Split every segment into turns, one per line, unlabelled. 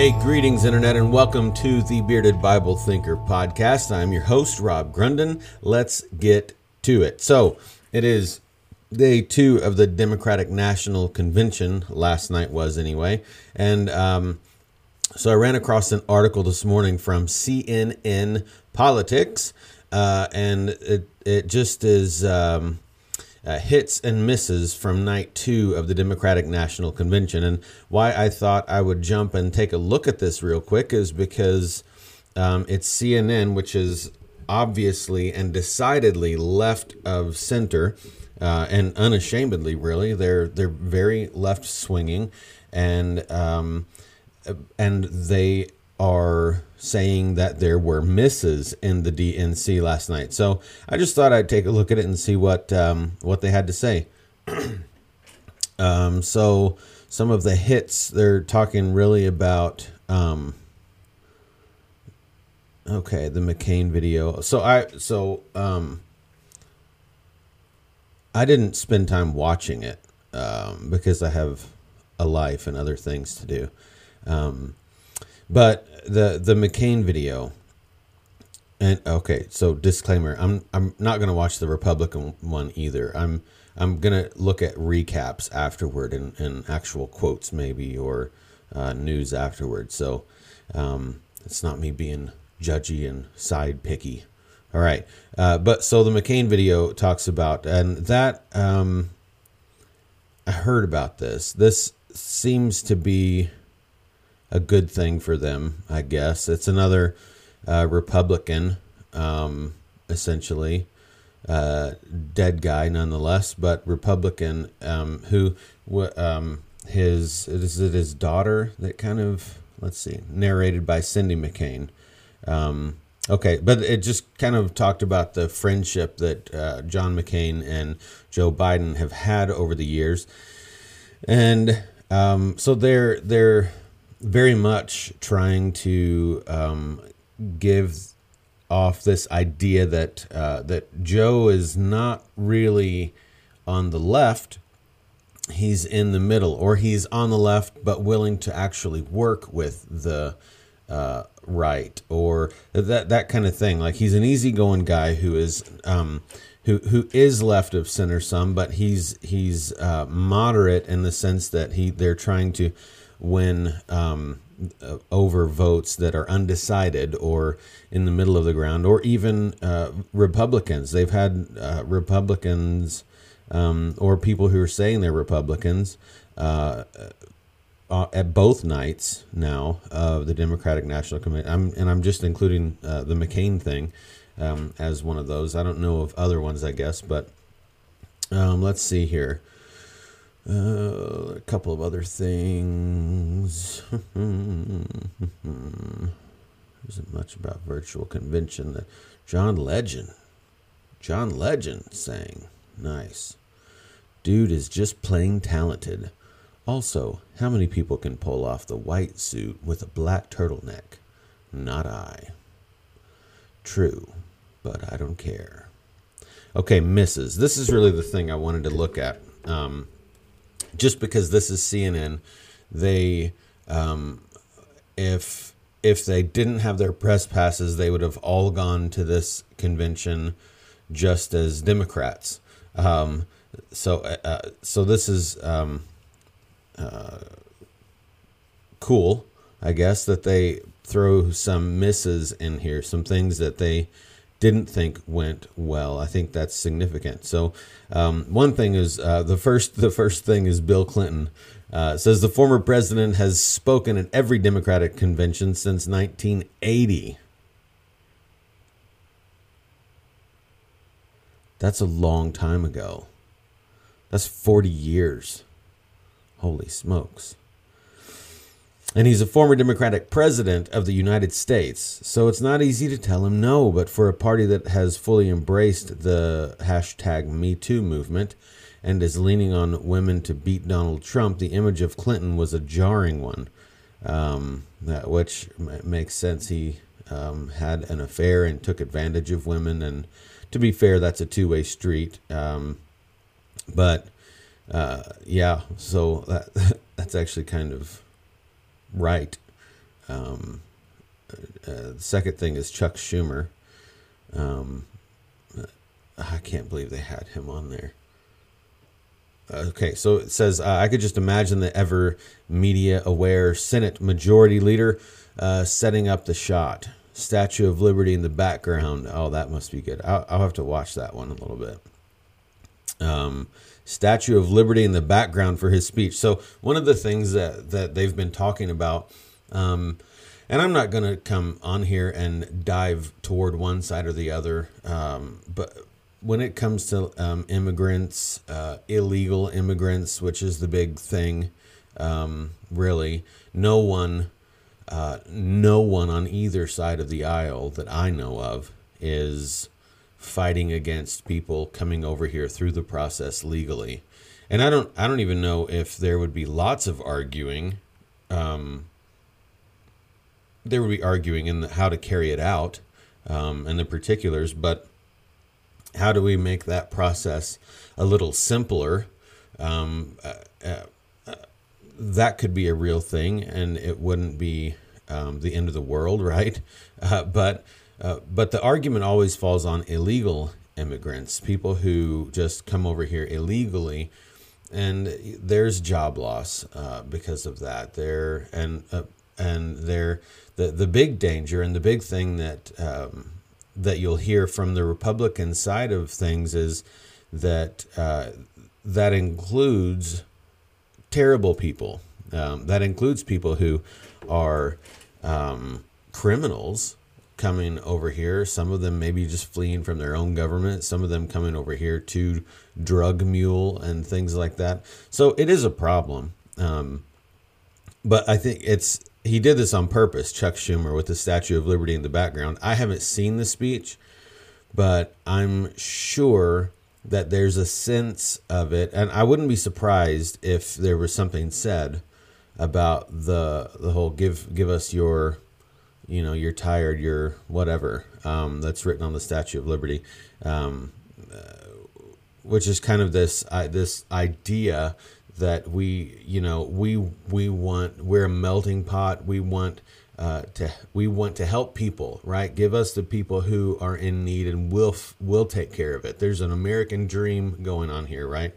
Hey, greetings, Internet, and welcome to the Bearded Bible Thinker podcast. I'm your host, Rob Grunden. Let's get to it. So, it is day two of the Democratic National Convention. Last night was, anyway. And um, so I ran across an article this morning from CNN Politics, uh, and it, it just is. Um, uh, hits and misses from night two of the Democratic National Convention. And why I thought I would jump and take a look at this real quick is because um, it's CNN, which is obviously and decidedly left of center. Uh, and unashamedly, really, they're they're very left swinging, and um, and they are saying that there were misses in the DNC last night. So I just thought I'd take a look at it and see what um, what they had to say. um, so some of the hits they're talking really about. Um, okay, the McCain video. So I so um, I didn't spend time watching it um, because I have a life and other things to do. Um, but the the McCain video, and okay, so disclaimer: I'm I'm not to watch the Republican one either. I'm I'm to look at recaps afterward and, and actual quotes maybe or uh, news afterward. So um, it's not me being judgy and side picky. All right, uh, but so the McCain video talks about and that um, I heard about this. This seems to be a good thing for them, I guess. It's another uh, Republican, um, essentially, uh, dead guy nonetheless, but Republican um, who um, his is it his daughter that kind of let's see narrated by Cindy McCain. Um, okay, but it just kind of talked about the friendship that uh, John McCain and Joe Biden have had over the years, and um, so they're they're very much trying to um, give off this idea that uh, that Joe is not really on the left. He's in the middle, or he's on the left but willing to actually work with the uh, right, or that that kind of thing. Like he's an easygoing guy who is um, who who is left of center some, but he's he's uh, moderate in the sense that he they're trying to win um, uh, over votes that are undecided or in the middle of the ground, or even uh, Republicans. They've had uh, Republicans um, or people who are saying they're Republicans uh, uh, at both nights now of the Democratic National Committee. I'm, and I'm just including uh, the McCain thing um, as one of those. I don't know of other ones, I guess, but um, let's see here. Uh, a couple of other things. Isn't much about virtual convention. That John Legend, John Legend sang, nice. Dude is just plain talented. Also, how many people can pull off the white suit with a black turtleneck? Not I. True, but I don't care. Okay, misses. This is really the thing I wanted to look at. Um, just because this is CNN, they um, if if they didn't have their press passes, they would have all gone to this convention just as Democrats. Um, so uh, uh so this is um, uh, cool, I guess, that they throw some misses in here, some things that they didn't think went well. I think that's significant. So um, one thing is uh, the first the first thing is Bill Clinton uh, says the former president has spoken at every Democratic convention since 1980. That's a long time ago. That's 40 years. Holy smokes and he's a former Democratic president of the United States. So it's not easy to tell him no, but for a party that has fully embraced the hashtag MeToo movement and is leaning on women to beat Donald Trump, the image of Clinton was a jarring one, um, which makes sense. He um, had an affair and took advantage of women, and to be fair, that's a two way street. Um, but uh, yeah, so that, that's actually kind of right. Um, uh, the second thing is Chuck Schumer. Um, I can't believe they had him on there. Okay, so it says uh, I could just imagine the ever media aware Senate Majority Leader uh, setting up the shot. Statue of Liberty in the background. Oh, that must be good. I'll, I'll have to watch that one a little bit. Um, Statue of Liberty in the background for his speech. So one of the things that that they've been talking about, um, and I'm not going to come on here and dive toward one side or the other, um, but when it comes to um, immigrants, uh, illegal immigrants, which is the big thing, um, really, no one, uh, no one on either side of the aisle that I know of is fighting against people coming over here through the process legally. And I don't, I don't even know if there would be lots of arguing. Um, there would be arguing in the, how to carry it out um, and the particulars, but how do we make that process a little simpler? Um, uh, uh, that could be a real thing, and it wouldn't be um, the end of the world, right? Uh, but uh, but the argument always falls on illegal immigrants, people who just come over here illegally, and there's job loss uh, because of that. There and uh, and there the the big danger and the big thing that um, that you'll hear from the Republican side of things is that uh, that includes terrible people. Um, that includes people who are um, criminals coming over here. Some of them maybe just fleeing from their own government. Some of them coming over here to drug mule and things like that. So it is a problem. Um, but I think it's he did this on purpose, Chuck Schumer, with the Statue of Liberty in the background. I haven't seen the speech, but I'm sure that there's a sense of it, and I wouldn't be surprised if there was something said about the the whole give give us your, you know, you're tired, you're whatever. Um, that's written on the Statue of Liberty, um, uh, which is kind of this uh, this idea that we you know we we want we're a melting pot. We want uh, to we want to help people right? Give us the people who are in need and we'll we'll take care of it. There's an american dream going on here right?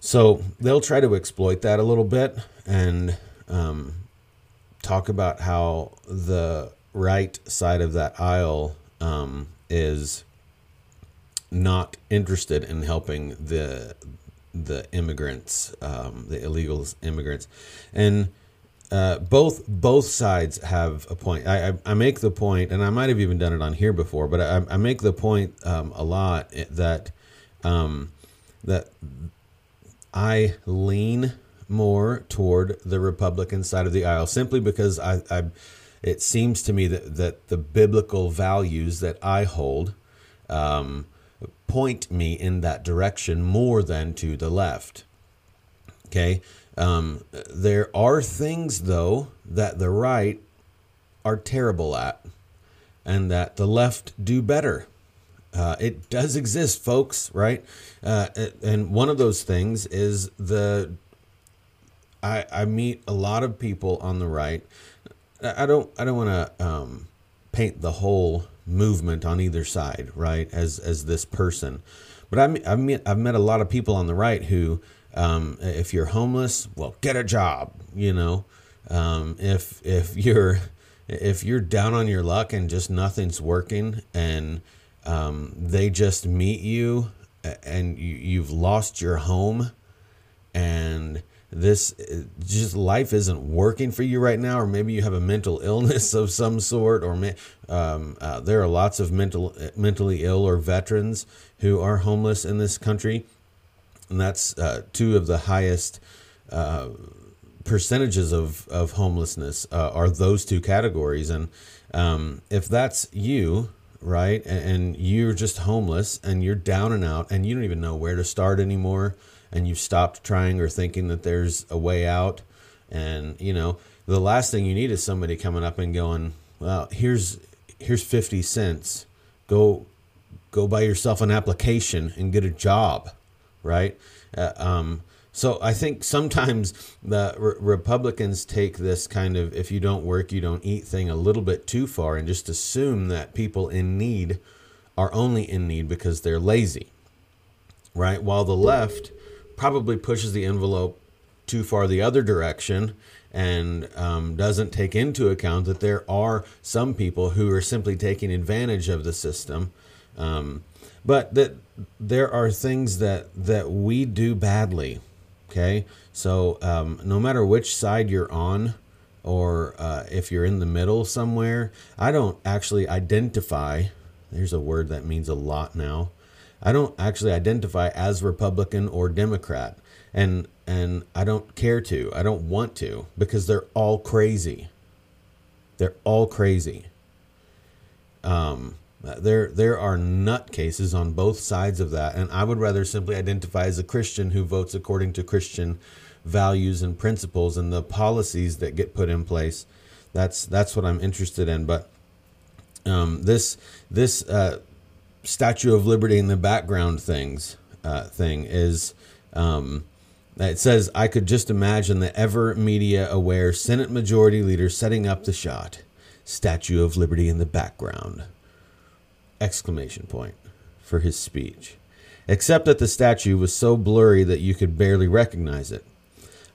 So they'll try to exploit that a little bit and um, talk about how the right side of that aisle um, is not interested in helping the the immigrants, um, the illegal immigrants, and uh, both both sides have a point. I, I, I, make the point, and I might have even done it on here before, but I, I make the point um, a lot that um, that I lean more toward the Republican side of the aisle simply because I, I it seems to me that that the biblical values that I hold. Um, point me in that direction more than to the left. Okay. Um, there are things, though, that the right are terrible at and that the left do better. Uh, it does exist, folks, right? Uh, and one of those things is the. I, I meet a lot of people on the right. I don't I don't want to um, paint the whole movement on either side, right? As as this person, but I I've met I've met a lot of people on the right who, um, if you're homeless, well, get a job. You know, um, if if you're if you're down on your luck and just nothing's working, and um, they just meet you, and you, you've lost your home, and this just life isn't working for you right now, or maybe you have a mental illness of some sort, or um, uh, there are lots of mental mentally ill or veterans who are homeless in this country, and that's uh, two of the highest uh, percentages of of homelessness uh, are those two categories, and um, if that's you, right, and, and you're just homeless and you're down and out, and you don't even know where to start anymore and you've stopped trying or thinking that there's a way out and you know the last thing you need is somebody coming up and going well here's here's 50 cents go go buy yourself an application and get a job right uh, um, So I think sometimes the re- Republicans take this kind of if you don't work, you don't eat thing a little bit too far and just assume that people in need are only in need because they're lazy. Right? While the left probably pushes the envelope too far the other direction and um, doesn't take into account that there are some people who are simply taking advantage of the system. Um, but that there are things that that we do badly Okay, so um, no matter which side you're on, or uh, if you're in the middle somewhere, I don't actually identify. There's a word that means a lot now. I don't actually identify as Republican or Democrat, and and I don't care to. I don't want to because they're all crazy. They're all crazy. Um, there, there are nutcases on both sides of that, and I would rather simply identify as a Christian who votes according to Christian values and principles and the policies that get put in place. That's that's what I'm interested in. But um, this this uh, Statue of Liberty in the background things uh, thing is. Um, it says, I could just imagine the ever media aware Senate Majority Leader setting up the shot. Statue of Liberty in the background exclamation point for his speech, except that the statue was so blurry that you could barely recognize it.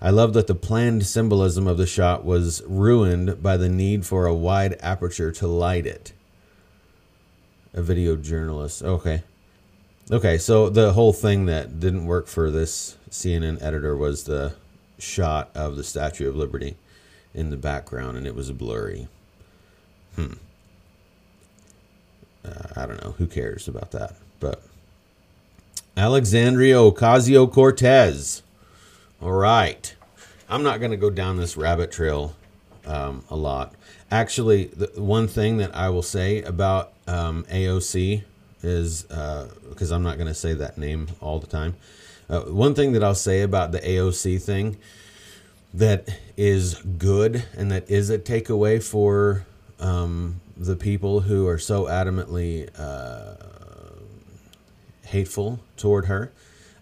I love that the planned symbolism of the shot was ruined by the need for a wide aperture to light it. A video journalist. Okay. Okay, so the whole thing that didn't work for this CNN editor was the shot of the Statue of Liberty in the background, and it was blurry. Hmm uh, I don't know. Who cares about that? But Alexandria Ocasio Cortez. All right. I'm not going to go down this rabbit trail um, a lot. Actually, the one thing that I will say about um, AOC is because uh, I'm not going to say that name all the time. Uh, one thing that I'll say about the AOC thing that is good and that is a takeaway for um, the people who are so adamantly uh, hateful toward her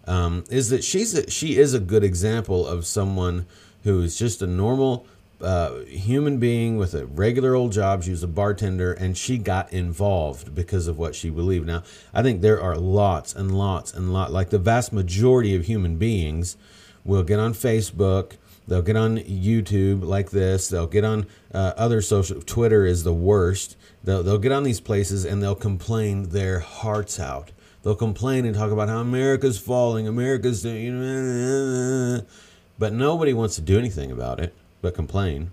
um, is that she's a, she is a good example of someone who is just a normal uh, human being with a regular old job. She was a bartender, and she got involved because of what she believed. Now, I think there are lots and lots and lot like the vast majority of human beings will get on Facebook They'll get on YouTube like this. They'll get on uh, other social. Twitter is the worst. They'll they'll get on these places and they'll complain their hearts out. They'll complain and talk about how America's falling. America's you know, but nobody wants to do anything about it but complain.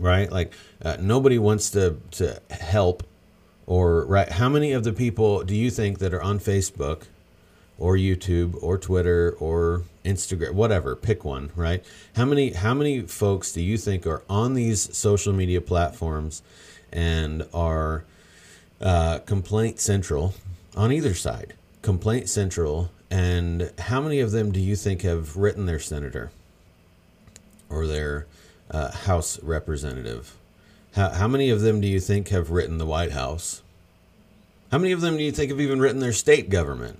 Right? Like uh, nobody wants to to help or right. How many of the people do you think that are on Facebook? or YouTube or Twitter or Instagram, whatever, pick one, right? How many how many folks do you think are on these social media platforms and are uh, complaint central on either side? Complaint central, and how many of them do you think have written their senator or their uh, House representative? How, how many of them do you think have written the White House? How many of them do you think have even written their state government?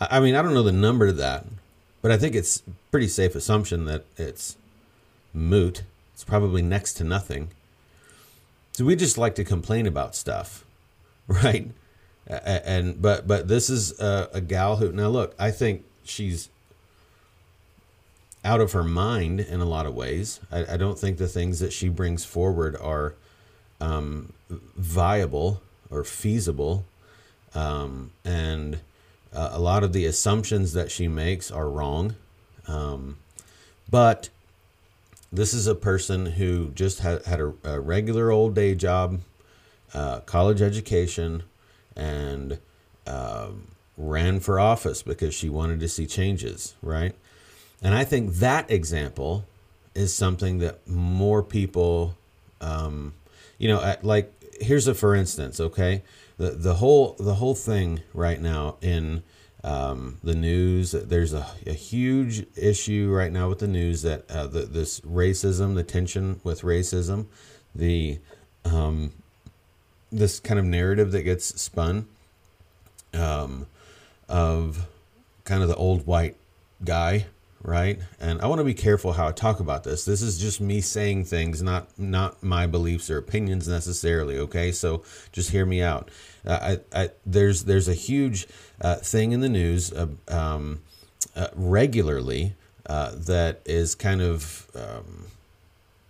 I mean, I don't know the number to that, but I think it's pretty safe assumption that it's moot. It's probably next to nothing. So we just like to complain about stuff, right? And but but this is a, a gal who now look. I think she's out of her mind in a lot of ways. I, I don't think the things that she brings forward are um, viable or feasible, um, and uh, a lot of the assumptions that she makes are wrong. Um, but this is a person who just had, had a, a regular old day job, uh, college education, and uh, ran for office because she wanted to see changes, right? And I think that example is something that more people, um, you know, like here's a for instance, okay? the the whole the whole thing right now in um, the news. There's a, a, huge issue right now with the news that uh, the, this racism, the tension with racism, the um, this kind of narrative that gets spun um, of kind of the old white guy, right? And I want to be careful how I talk about this. This is just me saying things, not not my beliefs or opinions necessarily. Okay, so just hear me out. Uh, I, I, there's there's a huge uh, thing in the news uh, um, uh, regularly uh, that is kind of um,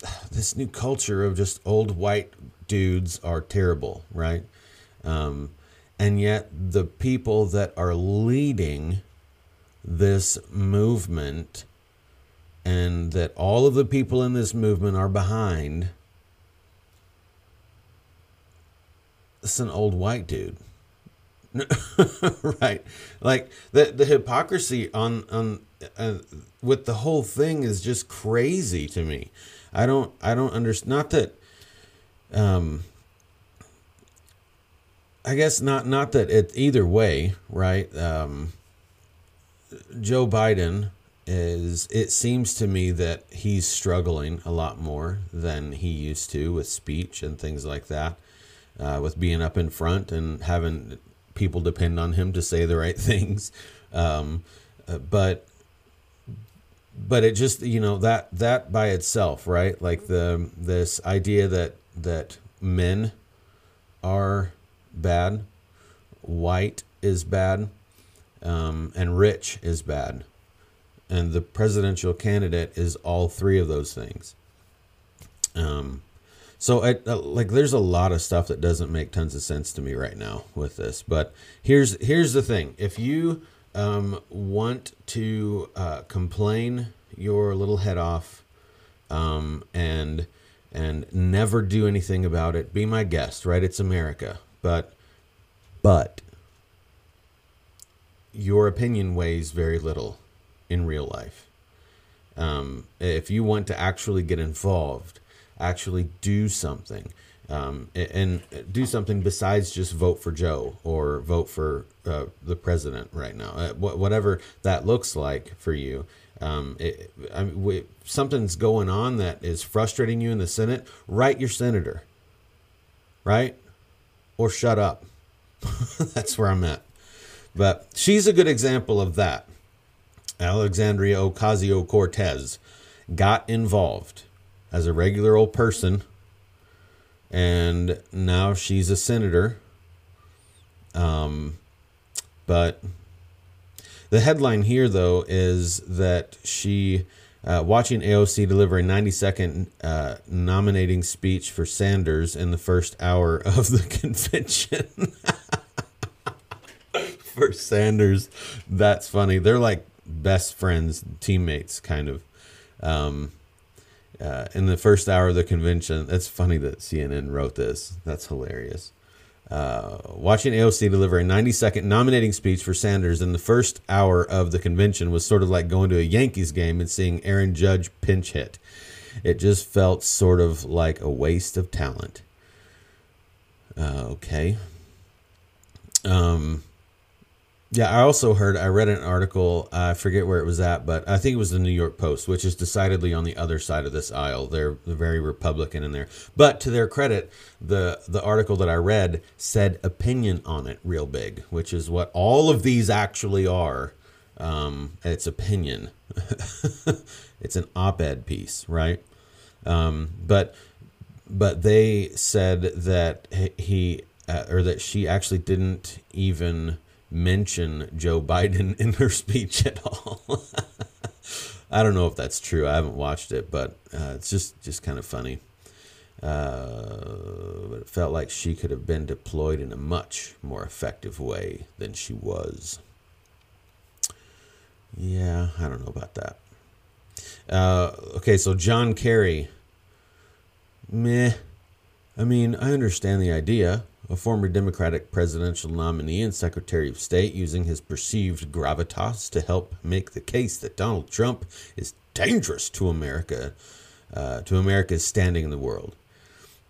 this new culture of just old white dudes are terrible, right? Um, and yet the people that are leading this movement and that all of the people in this movement are behind it's an old white dude. Right. Like the the hypocrisy on on uh, with the whole thing is just crazy to me. I don't i don't understand not that um i guess not not that it either way right? Um joe biden is it seems to me that he's struggling a lot more than he used to with speech and things like that uh, with being up in front and having people depend on him to say the right things. Um, uh, but but it just you know that that by itself, right? Like the this idea that that men are bad, white is bad, um, and rich is bad, and the presidential candidate is all three of those things. Um, so I, uh, like there's a lot of stuff that doesn't make tons of sense to me right now with this. But here's here's the thing: if you um, want to uh, complain your little head off um, and and never do anything about it, be my guest. Right? It's America, but but your opinion weighs very little in real life. Um, if you want to actually get involved actually do something um, and do something besides just vote for Joe or vote for uh, the president right now, uh, whatever that looks like for you. Um, it, I mean, we, something's going on that is frustrating you in the Senate. Write your senator, right? Or shut up. That's where I'm at. But she's a good example of that. Alexandria Ocasio Cortez got involved as a regular old person, and now she's a senator. Um, but the headline here, though, is that she, uh, watching AOC deliver a 90 second uh, nominating speech for Sanders in the first hour of the convention. for Sanders, that's funny. They're like best friends, teammates, kind of. Um, uh, in the first hour of the convention. It's funny that CNN wrote this. That's hilarious. Uh, watching AOC deliver a 90 second nominating speech for Sanders in the first hour of the convention was sort of like going to a Yankees game and seeing Aaron Judge pinch hit. It just felt sort of like a waste of talent. Uh, okay. Um, yeah, I also heard, I read an article, I forget where it was at, but I think it was the New York Post, which is decidedly on the other side of this aisle. They're, very Republican in there. But to their credit, the, the article that I read said opinion on it real big, which is what all of these actually are. Um, it's opinion. it's an op ed piece, right? Um, but but they said that he uh, or that she actually didn't even mention Joe Biden in her speech at all. I don't know if that's true. I haven't watched it, but uh, it's just just kind of funny. Uh, but it felt like she could have been deployed in a much more effective way than she was. Yeah, I don't know about that. Uh, okay, so John Kerry. Meh. I mean, I understand the idea a former Democratic presidential nominee and Secretary of State, using his perceived gravitas to help make the case that Donald Trump is dangerous to America, uh, to America's standing in the world.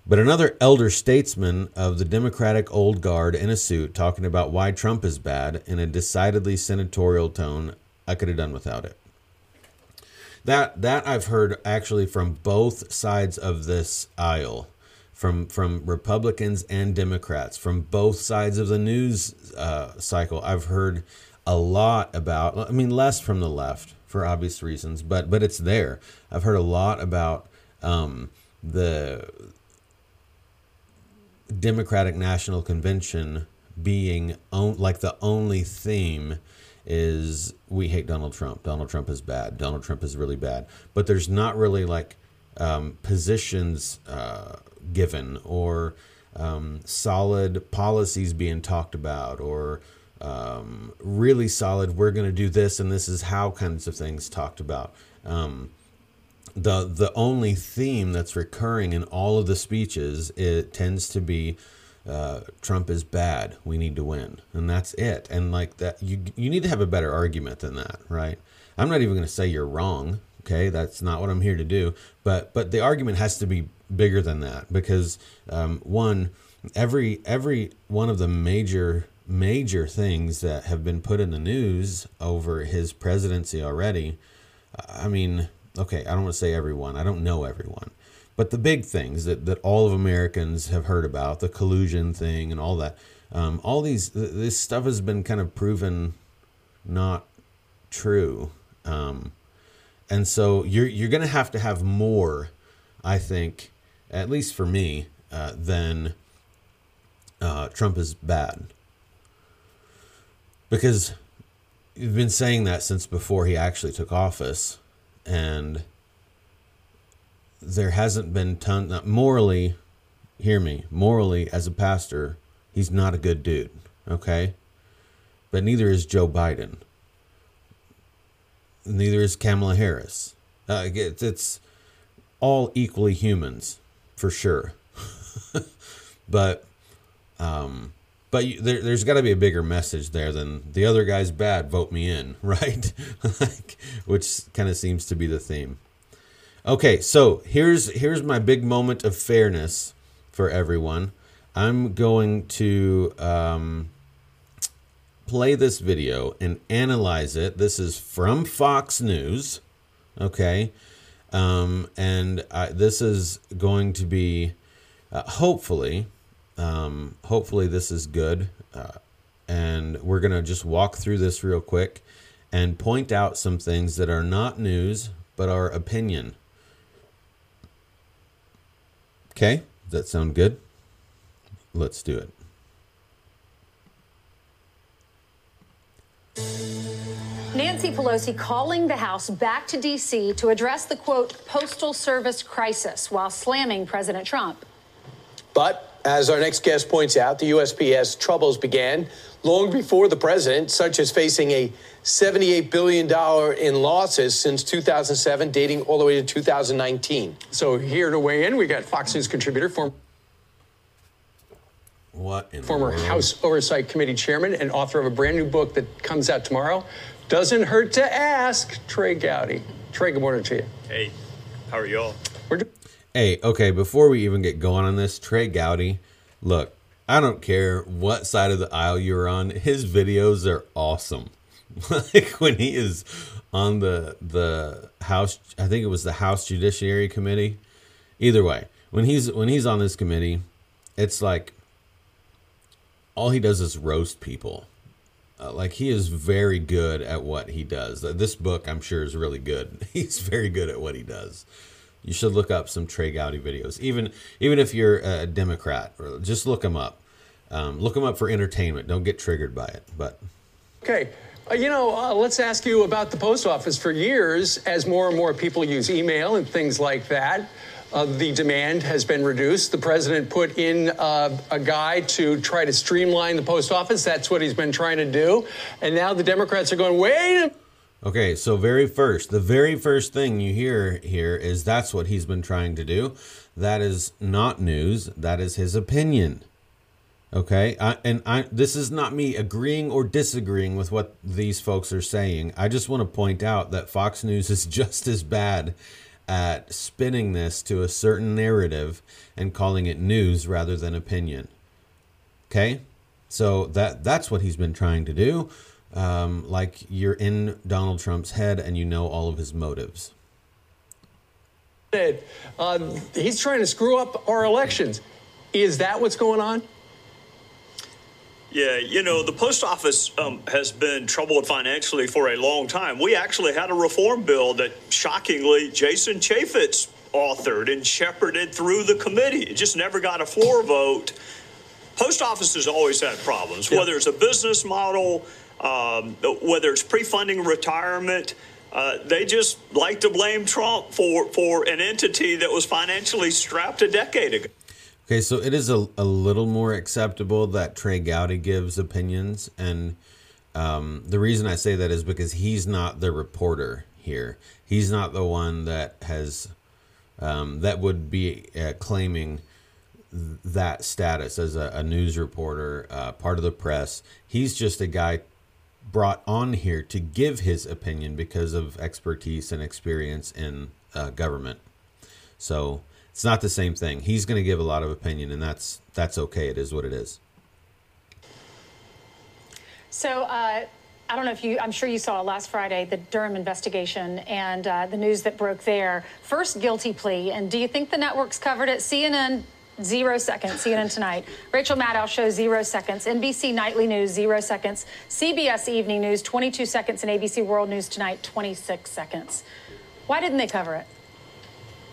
But another elder statesman of the Democratic old guard in a suit talking about why Trump is bad in a decidedly senatorial tone, I could have done without it. That that I've heard actually from both sides of this aisle from from Republicans and Democrats from both sides of the news uh, cycle. I've heard a lot about. I mean, less from the left for obvious reasons, but but it's there. I've heard a lot about um, the Democratic National Convention being on, like the only theme is we hate Donald Trump. Donald Trump is bad. Donald Trump is really bad. But there's not really like um, positions uh, given or um, solid policies being talked about or um, really solid, we're going to do this and this is how kinds of things talked about. Um, the the only theme that's recurring in all of the speeches it tends to be uh, Trump is bad. We need to win, and that's it. And like that, you you need to have a better argument than that, right? I'm not even going to say you're wrong. Okay, that's not what I'm here to do. But but the argument has to be bigger than that because um, one, every every one of the major major things that have been put in the news over his presidency already. I mean, okay, I don't want to say everyone. I don't know everyone. But the big things that, that all of Americans have heard about, the collusion thing and all that, um, all these, this stuff has been kind of proven not true. Um, and so you're, you're to have to have more, I think, at least for me, uh, than uh, Trump is bad. Because you've been saying that since before he actually took office and there hasn't been ton morally hear me morally as a pastor he's not a good dude okay but neither is joe biden neither is kamala harris uh, it's, it's all equally humans for sure but um but you, there, has got to be a bigger message there than the other guy's bad. Vote me in, right? like, which kind of seems to be the theme. Okay, so here's here's my big moment of fairness for everyone. I'm going to um, play this video and analyze it. This is from Fox News, okay, um, and I, this is going to be uh, hopefully um, hopefully, this is good. Uh, and we're going to just walk through this real quick and point out some things that are not news but are opinion. Okay, does that sound good? Let's do it.
Nancy Pelosi calling the House back to D.C. to address the quote, postal service crisis while slamming President Trump.
But as our next guest points out, the USPS troubles began long before the president, such as facing a $78 billion in losses since 2007, dating all the way to 2019.
So here to weigh in, we got Fox News contributor, former
what in the
former House Oversight Committee chairman and author of a brand new book that comes out tomorrow. Doesn't hurt to ask, Trey Gowdy. Trey, good morning to you.
Hey, how are y'all? We're
doing Hey, okay, before we even get going on this, Trey Gowdy, look, I don't care what side of the aisle you're on, his videos are awesome. like when he is on the the House I think it was the House Judiciary Committee. Either way, when he's when he's on this committee, it's like all he does is roast people. Uh, like he is very good at what he does. This book, I'm sure, is really good. He's very good at what he does you should look up some Trey Gowdy videos. Even even if you're a Democrat, just look them up. Um, look them up for entertainment. Don't get triggered by it. But
okay. Uh, you know, uh, let's ask you about the post office. For years, as more and more people use email and things like that, uh, the demand has been reduced. The president put in uh, a guide to try to streamline the post office. That's what he's been trying to do. And now the Democrats are going, wait
Okay, so very first, the very first thing you hear here is that's what he's been trying to do. That is not news. That is his opinion. Okay, I, and I this is not me agreeing or disagreeing with what these folks are saying. I just want to point out that Fox News is just as bad at spinning this to a certain narrative and calling it news rather than opinion. Okay, so that that's what he's been trying to do um, like you're in Donald Trump's head and you know all of his motives.
He's trying to screw up our elections. Is that what's going on?
Yeah, you know, the post office um, has been troubled financially for a long time. We actually had a reform bill that shockingly Jason Chaffetz authored and shepherded through the committee. It just never got a floor vote. Post offices always had problems, yeah. whether it's a business model, um, whether it's pre-funding retirement. Uh, they just like to blame Trump for, for an entity that was financially strapped a decade ago.
Okay, so it is a, a little more acceptable that Trey Gowdy gives opinions. And um, the reason I say that is because he's not the reporter here. He's not the one that has, um, that would be uh, claiming that status as a, a news reporter, uh, part of the press. He's just a guy brought on here to give his opinion because of expertise and experience in uh, government. So it's not the same thing. He's going to give a lot of opinion, and that's that's okay. It is what it is.
So. Uh, I don't know if you, I'm sure you saw last Friday the Durham investigation and uh, the news that broke there. First guilty plea. And do you think the networks covered it? CNN, zero seconds. CNN Tonight. Rachel Maddow shows zero seconds. NBC Nightly News, zero seconds. CBS Evening News, 22 seconds. And ABC World News Tonight, 26 seconds. Why didn't they cover it?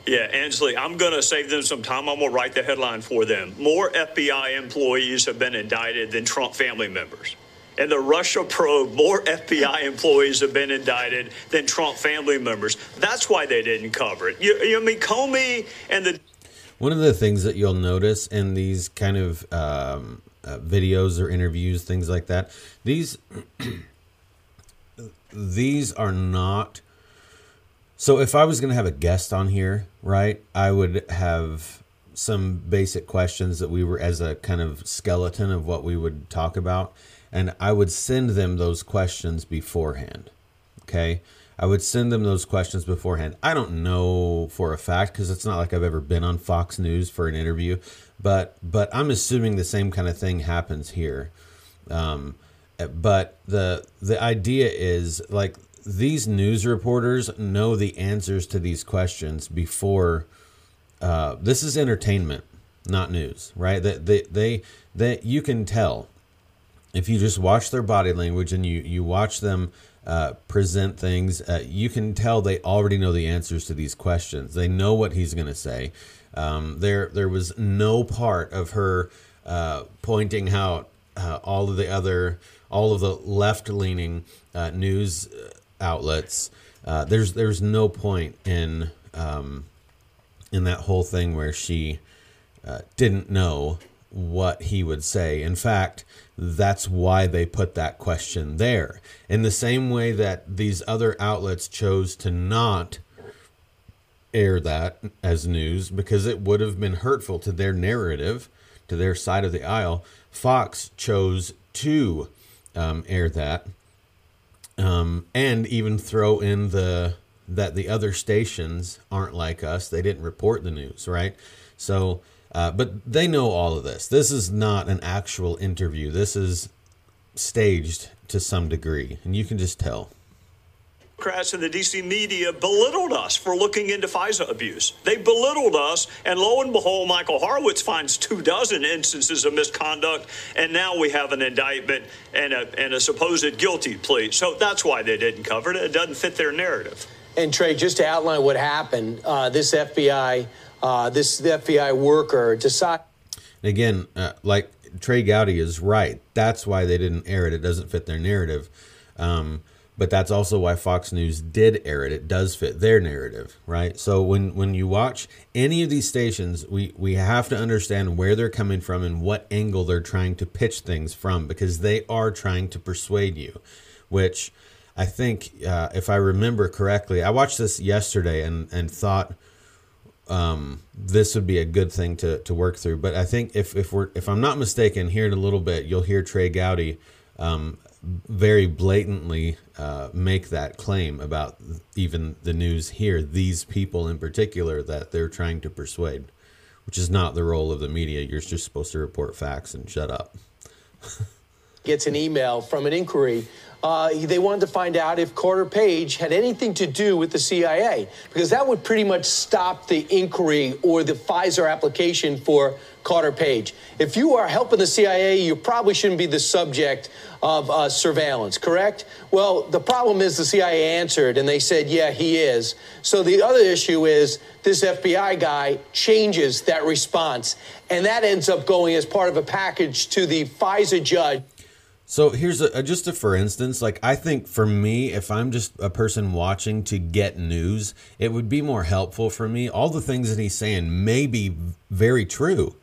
Yeah, Ainsley, I'm going to save them some time. I'm going to write the headline for them. More FBI employees have been indicted than Trump family members. And the Russia probe, more FBI employees have been indicted than Trump family members. That's why they didn't cover it. You, you I mean, Comey and the.
One of the things that you'll notice in these kind of um, uh, videos or interviews, things like that, these these are not so if I was going to have a guest on here, right, I would have some basic questions that we were as a kind of skeleton of what we would talk about and I would send them those questions beforehand. Okay? I would send them those questions beforehand. I don't know for a fact because it's not like I've ever been on Fox News for an interview, but but I'm assuming the same kind of thing happens here. Um, but the the idea is like these news reporters know the answers to these questions before. Uh, this is entertainment, not news, right? That they, they, they, you can tell if you just watch their body language and you you watch them uh, present things, uh, you can tell they already know the answers to these questions. They know what he's going to say. Um, there, there was no part of her uh, pointing out uh, all of the other, all of the left-leaning uh, news outlets. Uh, there's there's no point in um, in that whole thing where she uh, didn't know what he would say. In fact, that's why they put that question there. In the same way that these other outlets chose to not air that as news because it would have been hurtful to their narrative, to their side of the aisle, Fox chose to um, air that um, and even throw in the that the other stations aren't like us. They didn't report the news, right? So, uh, but they know all of this. This is not an actual interview. This is staged to some degree, and you can just tell.
Democrats and the DC media belittled us for looking into FISA abuse. They belittled us, and lo and behold, Michael Horowitz finds two dozen instances of misconduct, and now we have an indictment and a, and a supposed guilty plea. So that's why they didn't cover it. It doesn't fit their narrative.
And Trey, just to outline what happened, uh, this FBI, uh, this FBI worker decided.
Again, uh, like Trey Gowdy is right. That's why they didn't air it. It doesn't fit their narrative. Um, but that's also why Fox News did air it. It does fit their narrative, right? So when when you watch any of these stations, we we have to understand where they're coming from and what angle they're trying to pitch things from because they are trying to persuade you, which I think uh, if I remember correctly, I watched this yesterday and and thought um, this would be a good thing to to work through. But I think if if we're if I'm not mistaken, here in a little bit, you'll hear Trey Gowdy um, very blatantly uh, make that claim about even the news here, these people in particular that they're trying to persuade, which is not the role of the media. You're just supposed to report facts and shut up.
gets an email from an inquiry. Uh, they wanted to find out if Carter Page had anything to do with the CIA, because that would pretty much stop the inquiry or the FISA application for Carter Page. If you are helping the CIA, you probably shouldn't be the subject of uh, surveillance, correct? Well, the problem is the CIA answered and they said, yeah, he is. So the other issue is this FBI guy changes that response, and that ends up going as part of a package to the FISA judge.
So here's a, just a for instance, like I think for me, if I'm just a person watching to get news, it would be more helpful for me. All the things that he's saying may be very true,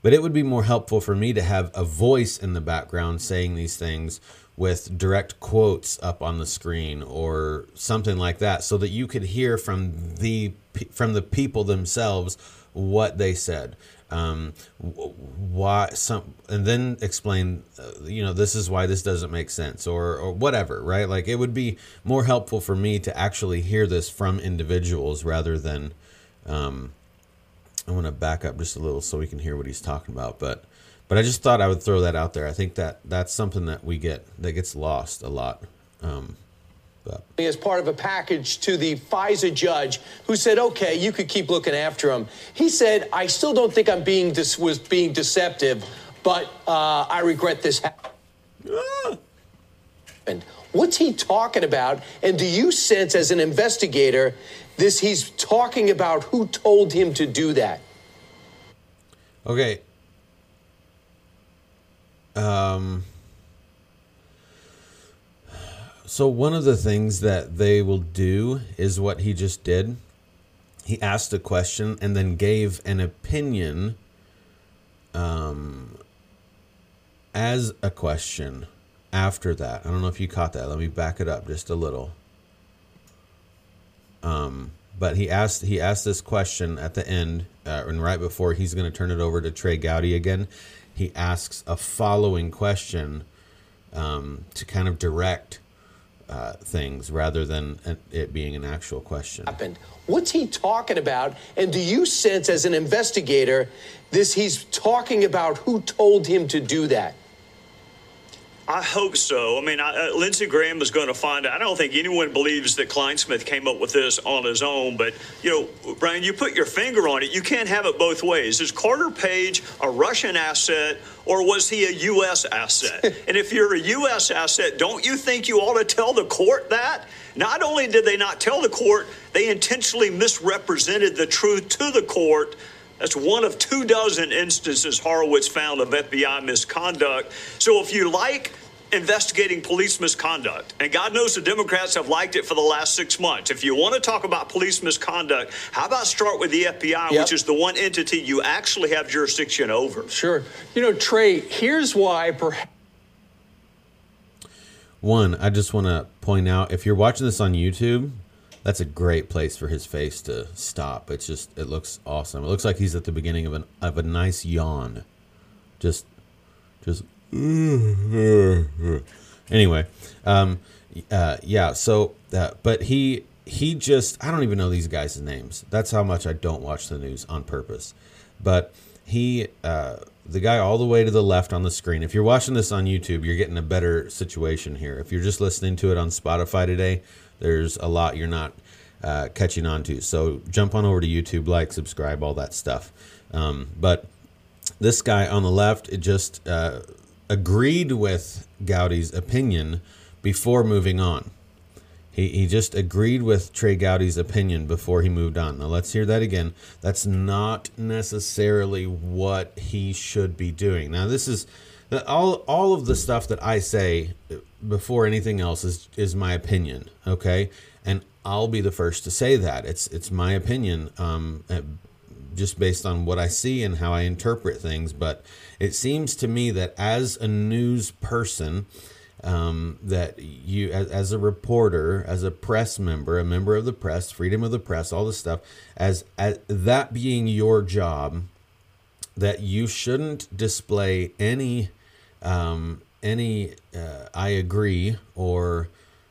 but it would be more helpful for me to have a voice in the background saying these things with direct quotes up on the screen or something like that so that you could hear from the from the people themselves what they said um, why some and then explain uh, you know this is why this doesn't make sense or or whatever right? Like it would be more helpful for me to actually hear this from individuals rather than um, I want to back up just a little so we can hear what he's talking about but but I just thought I would throw that out there. I think that that's something that we get that gets lost a lot um,
as part of a package to the FISA judge who said, okay, you could keep looking after him. He said, I still don't think I'm being this was being deceptive, but uh, I regret this happened. What's he talking about? And do you sense as an investigator this he's talking about who told him to do that?
Okay. Um so one of the things that they will do is what he just did. He asked a question and then gave an opinion um, as a question after that. I don't know if you caught that. Let me back it up just a little. Um, but he asked he asked this question at the end uh, and right before he's going to turn it over to Trey Gowdy again. He asks a following question um, to kind of direct uh, things rather than it being an actual question.
Happened. What's he talking about? And do you sense, as an investigator, this he's talking about who told him to do that?
I hope so. I mean, I, uh, Lindsey Graham is going to find out. I don't think anyone believes that Clinesmith came up with this on his own, but, you know, Brian, you put your finger on it. You can't have it both ways. Is Carter Page a Russian asset or was he a U.S. asset? and if you're a U.S. asset, don't you think you ought to tell the court that? Not only did they not tell the court, they intentionally misrepresented the truth to the court that's one of two dozen instances Horowitz found of FBI misconduct. So if you like investigating police misconduct, and God knows the Democrats have liked it for the last six months. If you want to talk about police misconduct, how about start with the FBI, yep. which is the one entity you actually have jurisdiction over?
Sure. You know, Trey, here's why perhaps.
One, I just want to point out if you're watching this on YouTube, that's a great place for his face to stop. It's just it looks awesome. It looks like he's at the beginning of an of a nice yawn. Just just anyway, um uh yeah, so uh, but he he just I don't even know these guys' names. That's how much I don't watch the news on purpose. But he uh the guy all the way to the left on the screen. If you're watching this on YouTube, you're getting a better situation here. If you're just listening to it on Spotify today, there's a lot you're not uh, catching on to. So jump on over to YouTube, like, subscribe, all that stuff. Um, but this guy on the left it just uh, agreed with Gowdy's opinion before moving on. He, he just agreed with Trey Gowdy's opinion before he moved on. Now let's hear that again. That's not necessarily what he should be doing. Now this is all all of the stuff that I say before anything else is is my opinion. Okay, and I'll be the first to say that it's it's my opinion, um, eh, just based on what I see and how I interpret things. But it seems to me that as a news person, um, that you as, as, a reporter, as a press member, a member of the press, freedom of the press, all this stuff, as, as that being your job, that you shouldn't display any um, any uh, I agree or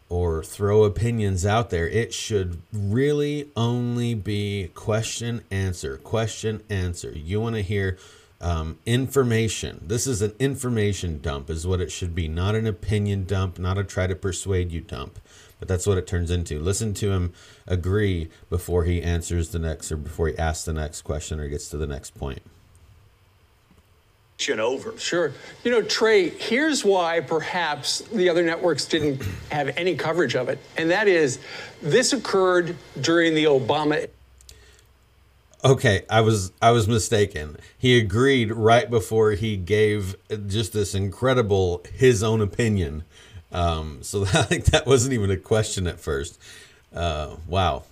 or throw opinions out there. It should really only be question answer, question answer. You want to hear um, information. This is an information dump, is what it should be, not an opinion dump, not a try to persuade you dump. But that's what it turns into. Listen to him agree before he answers the next or before he asks the next question or gets to the next point.
Over.
Sure. You know, Trey, here's why perhaps the other networks didn't have any coverage of it. And that is this occurred during the Obama
Okay, I was I was mistaken. He agreed right before he gave just this incredible his own opinion. Um, so I think that wasn't even a question at first. Uh, wow.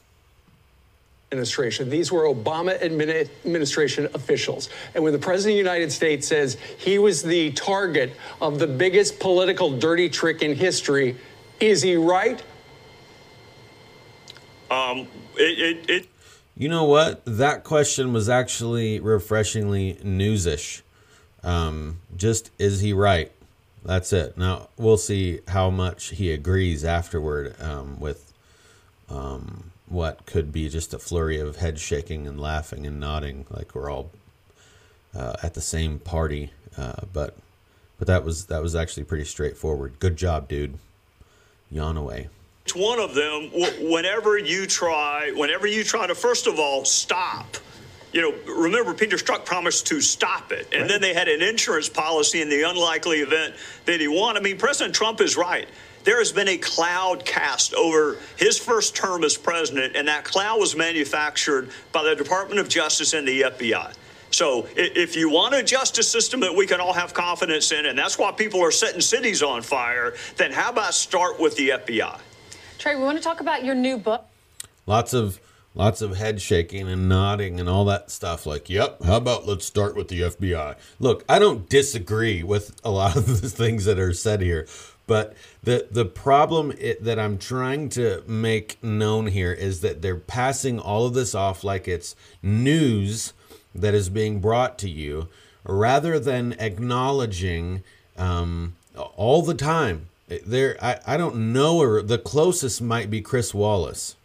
Administration. These were Obama administration officials. And when the President of the United States says he was the target of the biggest political dirty trick in history, is he right?
Um, it, it, it
you know what? That question was actually refreshingly newsish. Um, just is he right? That's it. Now we'll see how much he agrees afterward um, with um, what could be just a flurry of head shaking and laughing and nodding, like we're all uh, at the same party. Uh, but but that was that was actually pretty straightforward. Good job, dude. Yawn away
one of them whenever you try whenever you try to first of all stop you know remember peter strzok promised to stop it and right. then they had an insurance policy in the unlikely event that he won i mean president trump is right there has been a cloud cast over his first term as president and that cloud was manufactured by the department of justice and the fbi so if you want a justice system that we can all have confidence in, and that's why people are setting cities on fire, then how about start with the FBI?
Trey, we want to talk about your new book.
Lots of lots of head shaking and nodding and all that stuff like yep how about let's start with the fbi look i don't disagree with a lot of the things that are said here but the the problem it, that i'm trying to make known here is that they're passing all of this off like it's news that is being brought to you rather than acknowledging um, all the time there I, I don't know or the closest might be Chris Wallace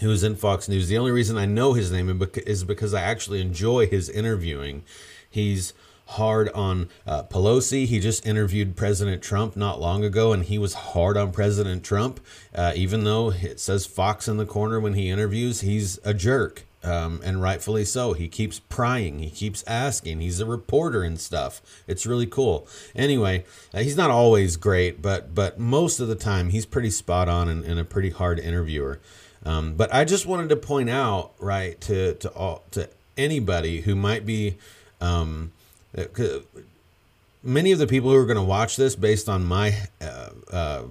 who's in Fox News. The only reason I know his name is because I actually enjoy his interviewing. He's hard on uh, Pelosi. He just interviewed President Trump not long ago, and he was hard on President Trump. Uh, even though it says Fox in the corner when he interviews, he's a jerk um, and rightfully so. He keeps prying, he keeps asking. He's a reporter and stuff. It's really cool. Anyway, uh, he's not always great, but but most of the time he's pretty spot on and, and a pretty hard interviewer. Um, but I just wanted to point out, right, to to all to anybody who might be. Um, uh, many of the people who are going to watch this based on my uh, uh,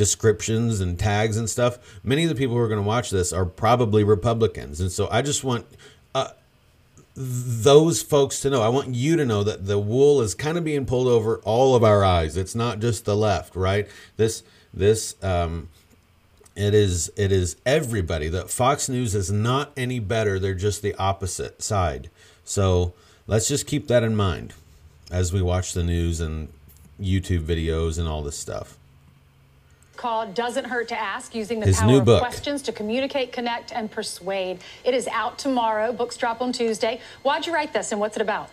descriptions and tags and stuff, many of the people who are going to watch this are probably Republicans. And so I just want uh, those folks to know. I want you to know that the wool is kind of being pulled over all of our eyes. It's not just the left, right? This, this, um, it is it is everybody that fox news is not any better they're just the opposite side so let's just keep that in mind as we watch the news and youtube videos and all this stuff
called Doesn't Hurt to Ask Using the His Power of book. Questions to Communicate, Connect, and Persuade. It is out tomorrow. Books drop on Tuesday. Why'd you write this and what's it about?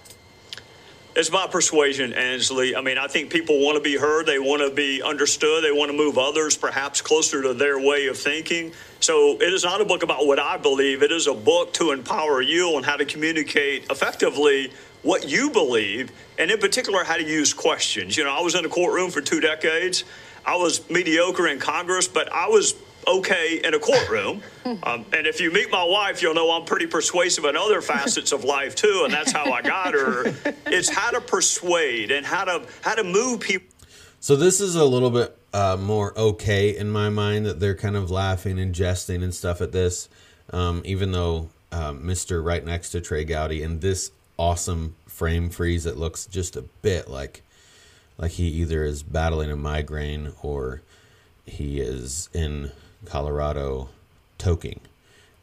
It's about persuasion, Ainsley. I mean, I think people want to be heard. They want to be understood. They want to move others perhaps closer to their way of thinking. So it is not a book about what I believe. It is a book to empower you on how to communicate effectively what you believe, and in particular, how to use questions. You know, I was in a courtroom for two decades. I was mediocre in Congress, but I was okay in a courtroom. Um, and if you meet my wife, you'll know I'm pretty persuasive in other facets of life too, and that's how I got her. It's how to persuade and how to how to move people.
So this is a little bit uh, more okay in my mind that they're kind of laughing and jesting and stuff at this, um, even though uh, Mr. Right next to Trey Gowdy in this awesome frame freeze that looks just a bit like like he either is battling a migraine or he is in Colorado toking.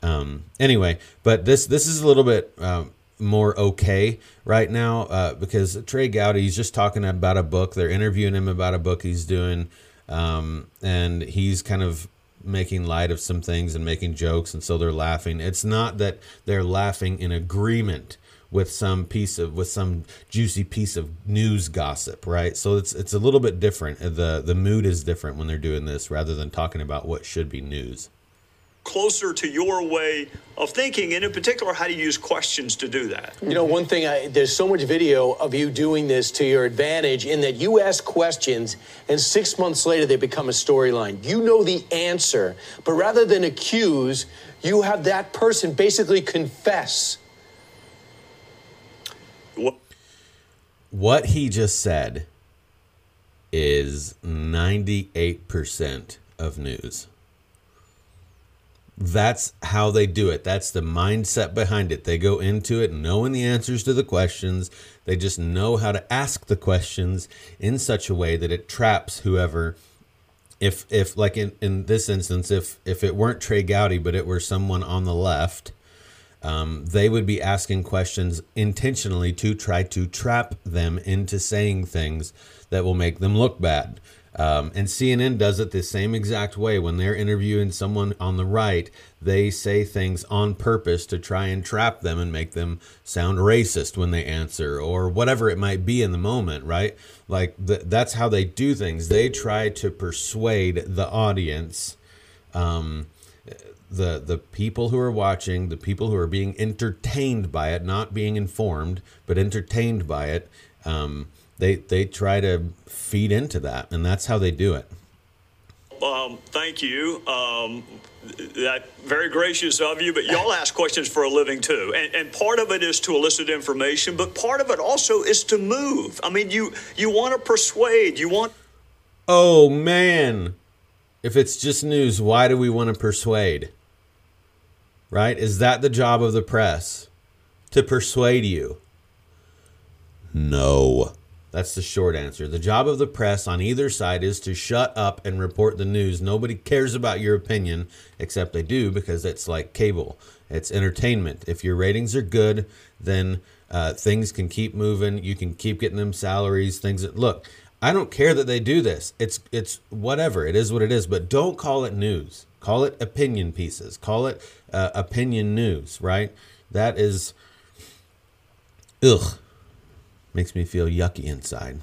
Um, anyway, but this this is a little bit um, more okay right now uh, because Trey Gowdy he's just talking about a book. They're interviewing him about a book he's doing, um, and he's kind of making light of some things and making jokes, and so they're laughing. It's not that they're laughing in agreement with some piece of with some juicy piece of news gossip, right? So it's it's a little bit different. Uh, the The mood is different when they're doing this rather than talking about what should be news
closer to your way of thinking, and in particular, how do you use questions to do that?
You know, one thing, I, there's so much video of you doing this to your advantage in that you ask questions, and six months later, they become a storyline. You know the answer, but rather than accuse, you have that person basically confess.
What, what he just said is 98% of news that's how they do it. That's the mindset behind it. They go into it knowing the answers to the questions. They just know how to ask the questions in such a way that it traps whoever. If if like in, in this instance, if if it weren't Trey Gowdy, but it were someone on the left, um, they would be asking questions intentionally to try to trap them into saying things that will make them look bad. Um, and CNN does it the same exact way. When they're interviewing someone on the right, they say things on purpose to try and trap them and make them sound racist when they answer or whatever it might be in the moment, right? Like th- that's how they do things. They try to persuade the audience. Um, the the people who are watching, the people who are being entertained by it, not being informed, but entertained by it, um, they they try to feed into that, and that's how they do it.
Um, thank you. Um, that very gracious of you, but y'all ask questions for a living too, and, and part of it is to elicit information, but part of it also is to move. I mean, you you want to persuade, you want.
Oh man, if it's just news, why do we want to persuade? Right? Is that the job of the press? To persuade you? No. That's the short answer. The job of the press on either side is to shut up and report the news. Nobody cares about your opinion, except they do because it's like cable. It's entertainment. If your ratings are good, then uh, things can keep moving. You can keep getting them salaries. Things that look. I don't care that they do this. It's it's whatever. It is what it is. But don't call it news. Call it opinion pieces. Call it uh, opinion news. Right? That is. Ugh makes me feel yucky inside.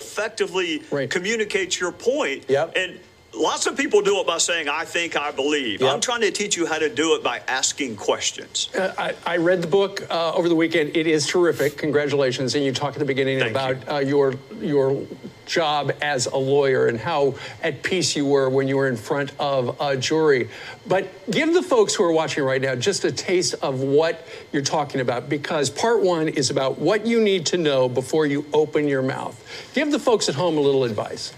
Effectively right. communicates your point.
Yep.
And lots of people do it by saying, I think, I believe. Yep. I'm trying to teach you how to do it by asking questions.
Uh, I, I, read the book uh, over the weekend. It is terrific. Congratulations. And you talk at the beginning
Thank
about you. uh, your, your job as a lawyer and how at peace you were when you were in front of a jury. But give the folks who are watching right now just a taste of what you're talking about because part one is about what you need to know before you open your mouth. Give the folks at home a little advice.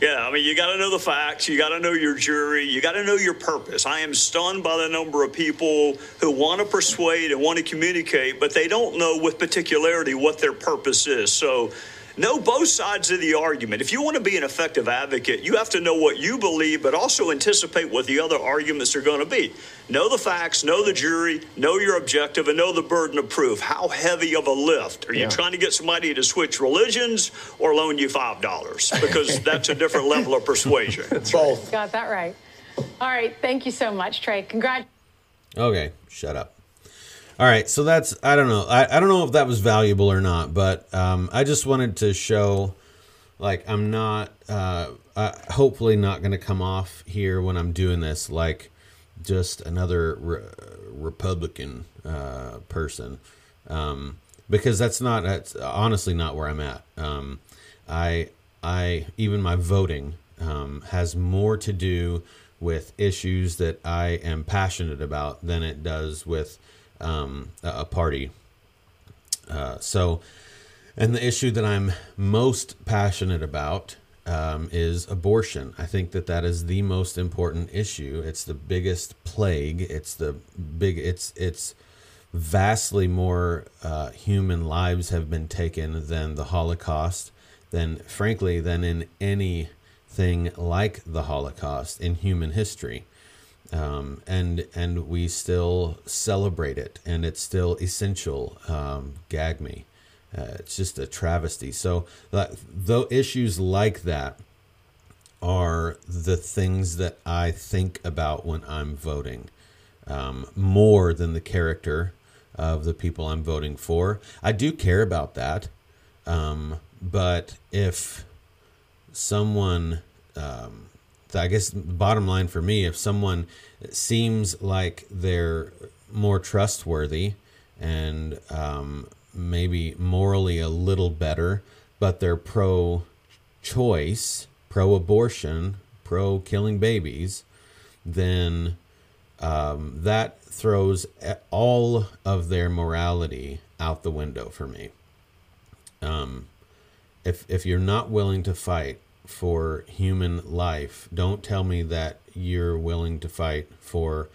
Yeah, I mean, you got to know the facts. You got to know your jury. You got to know your purpose. I am stunned by the number of people who want to persuade and want to communicate, but they don't know with particularity what their purpose is. So, know both sides of the argument. If you want to be an effective advocate, you have to know what you believe, but also anticipate what the other arguments are going to be. Know the facts, know the jury, know your objective, and know the burden of proof. How heavy of a lift? Are you yeah. trying to get somebody to switch religions or loan you $5? Because that's a different level of persuasion.
That's Both. Got that right. All right. Thank you so much, Trey. Congrats.
Okay. Shut up. All right, so that's I don't know. I, I don't know if that was valuable or not, but um, I just wanted to show, like I'm not, uh, uh, hopefully not going to come off here when I'm doing this like just another re- Republican uh, person, um, because that's not that's honestly not where I'm at. Um, I I even my voting um, has more to do with issues that I am passionate about than it does with um, a party. Uh, so, and the issue that I'm most passionate about um, is abortion. I think that that is the most important issue. It's the biggest plague. It's the big. It's it's vastly more uh, human lives have been taken than the Holocaust. Than frankly than in anything like the Holocaust in human history um, and and we still celebrate it, and it's still essential. Um, gag me, uh, it's just a travesty. So, uh, though issues like that are the things that I think about when I'm voting, um, more than the character of the people I'm voting for. I do care about that. Um, but if someone, um, I guess bottom line for me, if someone seems like they're more trustworthy and um, maybe morally a little better, but they're pro choice, pro abortion, pro killing babies, then um, that throws all of their morality out the window for me. Um, if if you're not willing to fight for human life, don't tell me that you're willing to fight for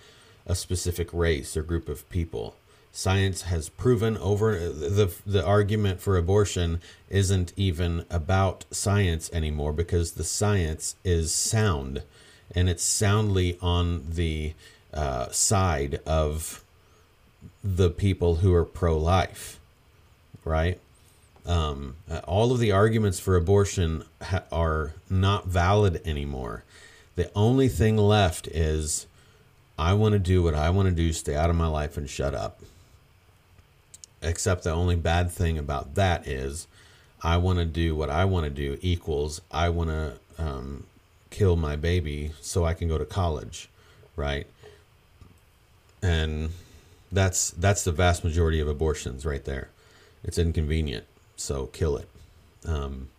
a specific race or group of people. Science has proven over the the argument for abortion isn't even about science anymore because the science is sound and it's soundly on the uh, side of the people who are pro life, right? Um, uh, all of the arguments for abortion ha- are not valid anymore. The only thing left is I want to do what I want to do, stay out of my life, and shut up. Except the only bad thing about that is I want to do what I want to do equals I want to um, kill my baby so I can go to college, right? And that's that's the vast majority of abortions right there. It's inconvenient so kill it. Um,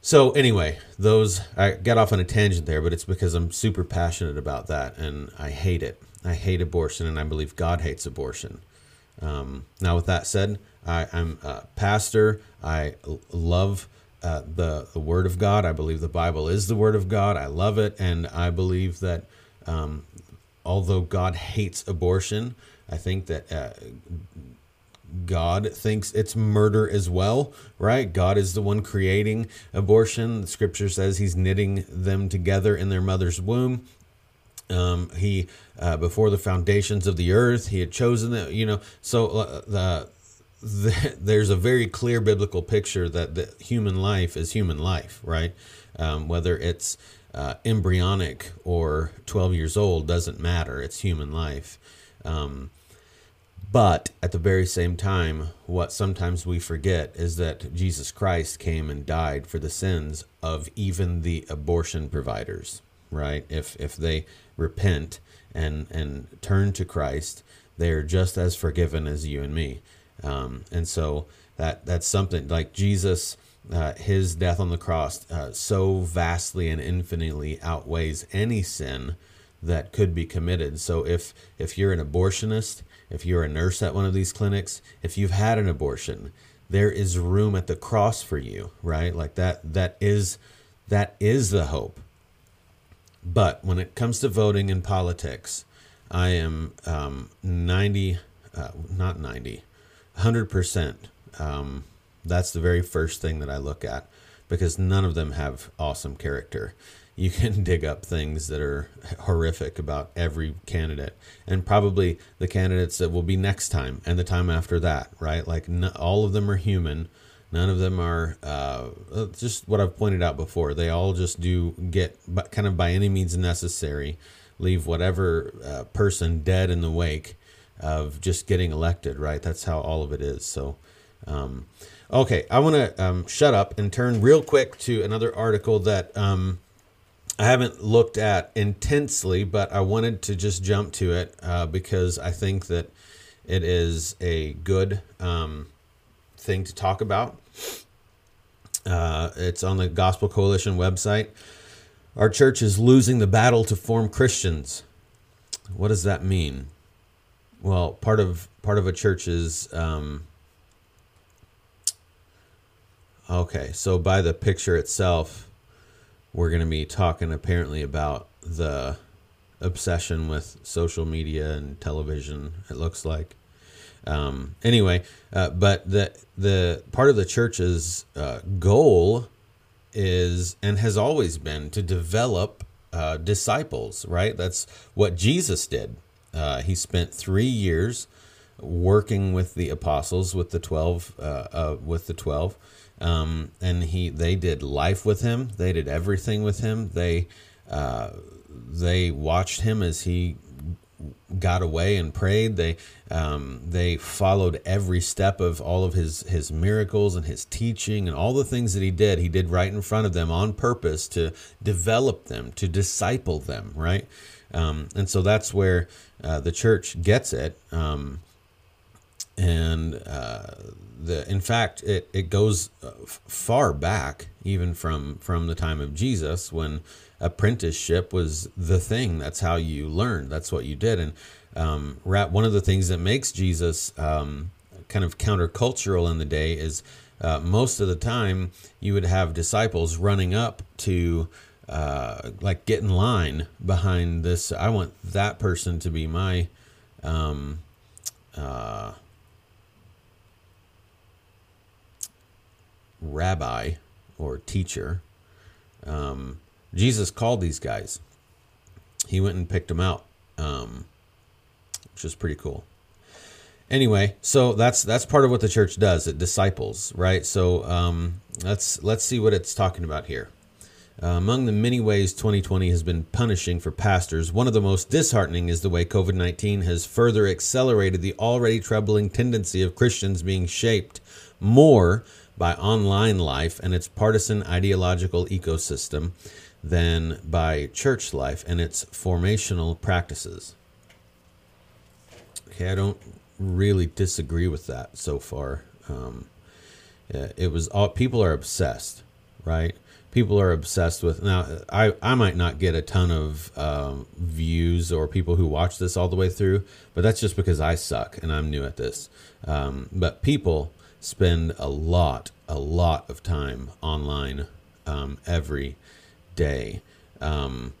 so anyway, those I got off on a tangent there, but it's because I'm super passionate about that, and I hate it. I hate abortion, and I believe God hates abortion. Um, now, with that said, I, am a pastor. I love uh, the the Word of God. I believe the Bible is the Word of God. I love it, and I believe that um, although God hates abortion, I think that uh, God thinks it's murder as well, right? God is the one creating abortion. The scripture says he's knitting them together in their mother's womb. Um, he, uh, before the foundations of the earth, he had chosen them, you know. So uh, the, the, there's a very clear biblical picture that the human life is human life, right? Um, whether it's uh, embryonic or 12 years old doesn't matter. It's human life. Um, but at the very same time, what sometimes we forget is that Jesus Christ came and died for the sins of even the abortion providers, right? If if they repent and and turn to Christ, they are just as forgiven as you and me. Um, and so that that's something like Jesus, uh, his death on the cross, uh, so vastly and infinitely outweighs any sin that could be committed. So if if you're an abortionist if you're a nurse at one of these clinics, if you've had an abortion, there is room at the cross for you, right? Like that that is that is the hope. But when it comes to voting in politics, I am um, 90, uh, not 90, 100%. Um, that's the very first thing that I look at because none of them have awesome character you can dig up things that are horrific about every candidate. And probably the candidates that will be next time and the time after that right? Like all of them are human. None of them are uh, uh, just what i've pointed out before. They all just do get kind of by any means necessary leave whatever uh, person dead in the wake of just getting elected right? That's how all of it is. So um, okay i want to um, shut up and turn real quick to another article that um, I haven't looked at intensely, but I wanted to just jump to it uh, because I think that it is a good um, thing to talk about. Uh, it's on the Gospel Coalition website. Our church is losing the battle to form Christians. What does that mean? Well, part of part of a church is um, okay. So by the picture itself, we're going to be talking apparently about the obsession with social media and television. It looks like. Um, anyway, uh, but the the part of the church's uh, goal is and has always been to develop uh, disciples. Right, that's what Jesus did. Uh, he spent three years working with the apostles, with the twelve, uh, uh, with the twelve, um, and he they did life with him. They did everything with him. They uh, they watched him as he got away and prayed. They um, they followed every step of all of his his miracles and his teaching and all the things that he did. He did right in front of them on purpose to develop them, to disciple them. Right, um, and so that's where uh, the church gets it. Um, and uh, the in fact it, it goes uh, far back even from from the time of Jesus when apprenticeship was the thing. That's how you learned. That's what you did. And um, one of the things that makes Jesus um, kind of countercultural in the day is uh, most of the time you would have disciples running up to uh, like get in line behind this. I want that person to be my um, uh, rabbi or teacher. Um, Jesus called these guys. He went and picked them out, um, which is pretty cool. Anyway, so that's that's part of what the church does. It disciples, right? So um, let's let's see what it's talking about here. Uh, among the many ways 2020 has been punishing for pastors, one of the most disheartening is the way COVID 19 has further accelerated the already troubling tendency of Christians being shaped more by online life and its partisan ideological ecosystem than by church life and its formational practices. Okay, I don't really disagree with that so far. Um, it was all people are obsessed, right? People are obsessed with now. I I might not get a ton of um, views or people who watch this all the way through, but that's just because I suck and I'm new at this. Um, but people spend a lot, a lot of time online um, every day. Um,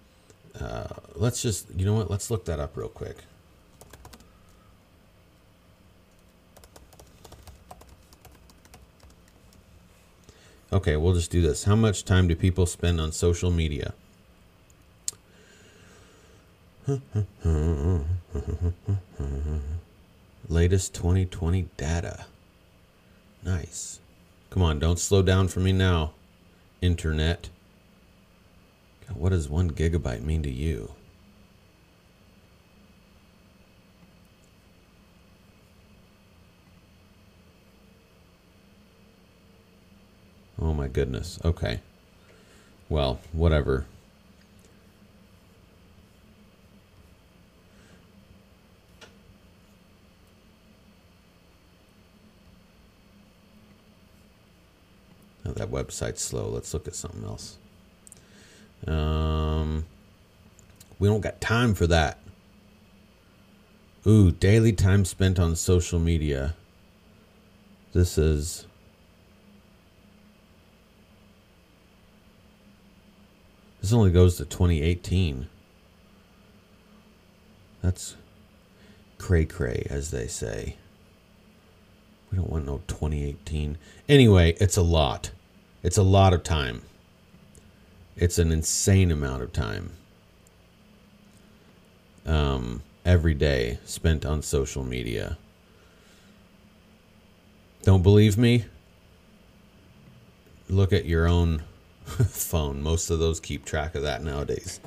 uh, let's just, you know what? Let's look that up real quick. Okay, we'll just do this. How much time do people spend on social media? Latest 2020 data. Nice. Come on, don't slow down for me now, internet. God, what does one gigabyte mean to you? Oh my goodness. Okay. Well, whatever. Oh, that website's slow. Let's look at something else. Um, we don't got time for that. Ooh, daily time spent on social media. This is. This only goes to 2018. That's cray cray, as they say. We don't want no 2018. Anyway, it's a lot. It's a lot of time. It's an insane amount of time um, every day spent on social media. Don't believe me? Look at your own phone. Most of those keep track of that nowadays.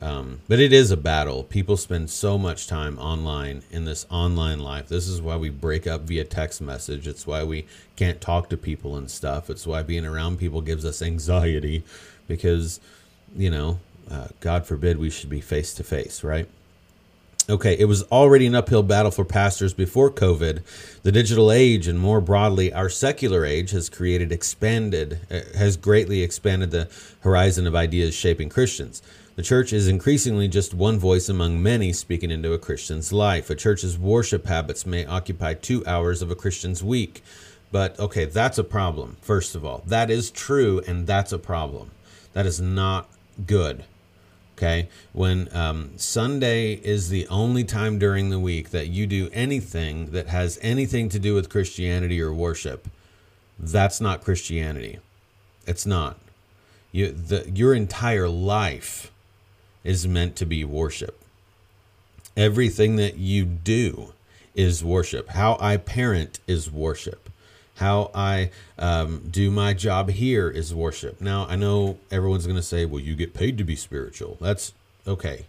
Um, but it is a battle. People spend so much time online in this online life. This is why we break up via text message. It's why we can't talk to people and stuff. It's why being around people gives us anxiety because, you know, uh, God forbid we should be face to face, right? Okay, it was already an uphill battle for pastors before COVID. The digital age and more broadly our secular age has created expanded uh, has greatly expanded the horizon of ideas shaping Christians. The church is increasingly just one voice among many speaking into a Christian's life. A church's worship habits may occupy 2 hours of a Christian's week. But okay, that's a problem. First of all, that is true and that's a problem. That is not good. Okay. When um, Sunday is the only time during the week that you do anything that has anything to do with Christianity or worship, that's not Christianity. It's not. You, the, your entire life is meant to be worship. Everything that you do is worship. How I parent is worship how I um, do my job here is worship. Now, I know everyone's going to say, well, you get paid to be spiritual. That's okay.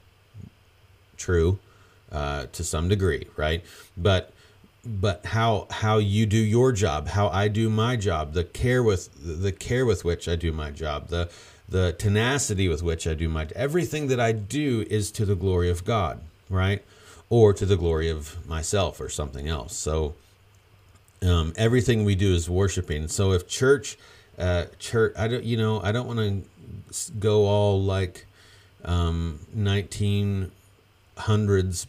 True. uh, to some degree, right? But but how how you do your job, how I do my job, the care with the care with which I do my job, the the tenacity with which I do my everything that I do is to the glory of God, right? Or to the glory of myself or something else. So um, everything we do is worshiping. So if church, uh, church, I don't, you know, I don't want to go all like um, 1900s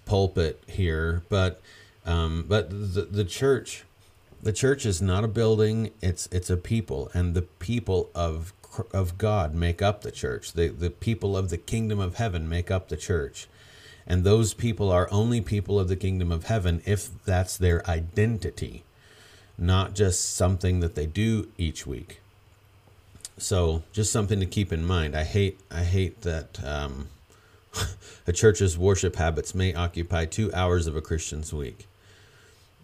pulpit here, but um, but the the church, the church is not a building; it's it's a people, and the people of of God make up the church. The the people of the kingdom of heaven make up the church. And those people are only people of the kingdom of heaven if that's their identity, not just something that they do each week. So, just something to keep in mind. I hate I hate that um, a church's worship habits may occupy two hours of a Christian's week.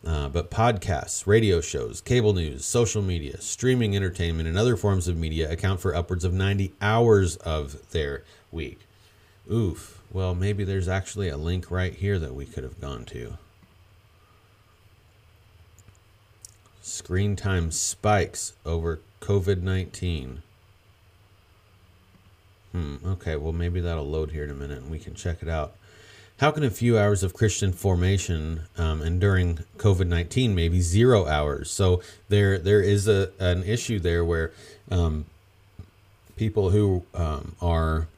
Uh, but podcasts, radio shows, cable news, social media, streaming entertainment, and other forms of media account for upwards of 90 hours of their week. Oof. Well, maybe there's actually a link right here that we could have gone to. Screen time spikes over COVID 19. Hmm, okay, well, maybe that'll load here in a minute and we can check it out. How can a few hours of Christian formation um, and during COVID nineteen maybe zero hours? So there there is a an issue there where um, people who um, are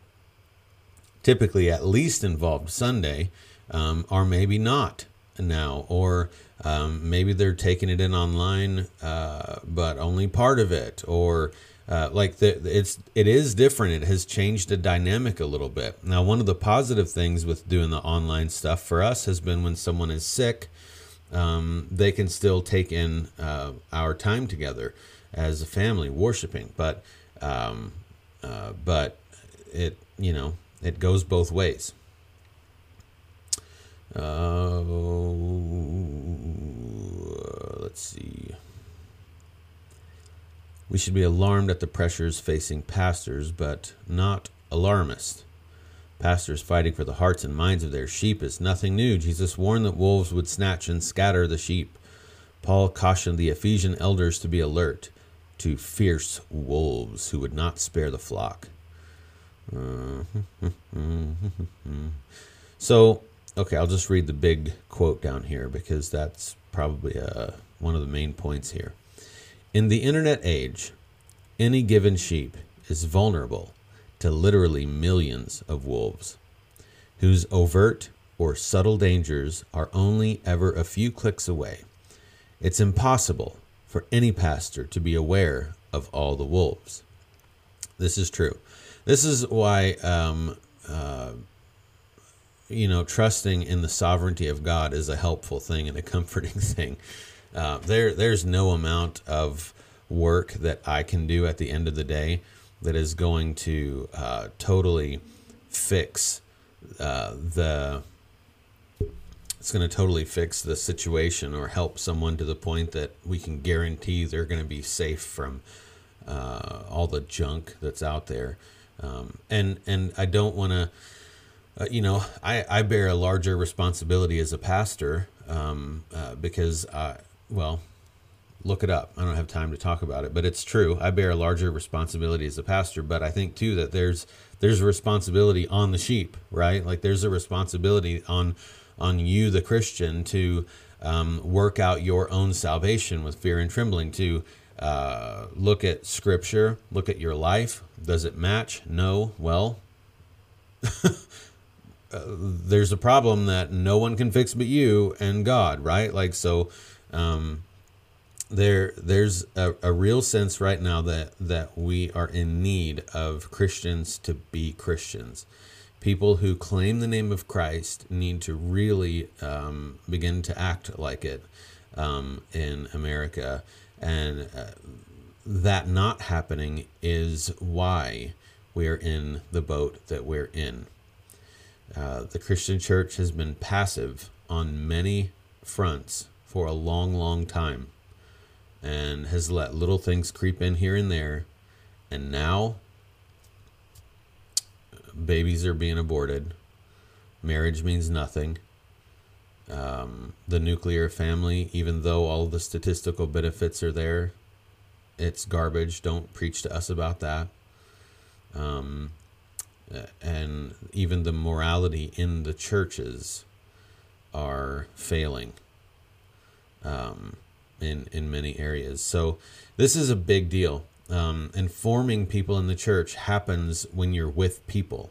typically at least involved Sunday um, are maybe not now, or um, maybe they're taking it in online, uh, but only part of it, or uh, like the, it's it is different. It has changed the dynamic a little bit. Now, one of the positive things with doing the online stuff for us has been when someone is sick, um, they can still take in uh, our time together as a family worshiping. But um, uh, but it you know it goes both ways. Uh, let's see. We should be alarmed at the pressures facing pastors, but not alarmist. Pastors fighting for the hearts and minds of their sheep is nothing new. Jesus warned that wolves would snatch and scatter the sheep. Paul cautioned the Ephesian elders to be alert to fierce wolves who would not spare the flock. so, okay, I'll just read the big quote down here because that's probably uh, one of the main points here. In the internet age, any given sheep is vulnerable to literally millions of wolves, whose overt or subtle dangers are only ever a few clicks away. It's impossible for any pastor to be aware of all the wolves. This is true. This is why, um, uh, you know, trusting in the sovereignty of God is a helpful thing and a comforting thing. Uh, there, there's no amount of work that I can do at the end of the day that is going to uh, totally fix uh, the. It's going to totally fix the situation or help someone to the point that we can guarantee they're going to be safe from uh, all the junk that's out there. Um, and and I don't want to. Uh, you know, I, I bear a larger responsibility as a pastor um, uh, because I, well, look it up. I don't have time to talk about it, but it's true. I bear a larger responsibility as a pastor, but I think too that there's there's a responsibility on the sheep, right? Like there's a responsibility on on you, the Christian, to um, work out your own salvation with fear and trembling. To uh, look at Scripture, look at your life. Does it match? No. Well. uh, there's a problem that no one can fix but you and God, right? Like so, um, there there's a, a real sense right now that that we are in need of Christians to be Christians. People who claim the name of Christ need to really um, begin to act like it um, in America, and uh, that not happening is why we are in the boat that we're in. Uh, the Christian church has been passive on many fronts for a long, long time and has let little things creep in here and there. And now babies are being aborted. Marriage means nothing. um, the nuclear family, even though all the statistical benefits are there, it's garbage. Don't preach to us about that. Um, and even the morality in the churches are failing um, in in many areas. So this is a big deal. Um, informing people in the church happens when you're with people.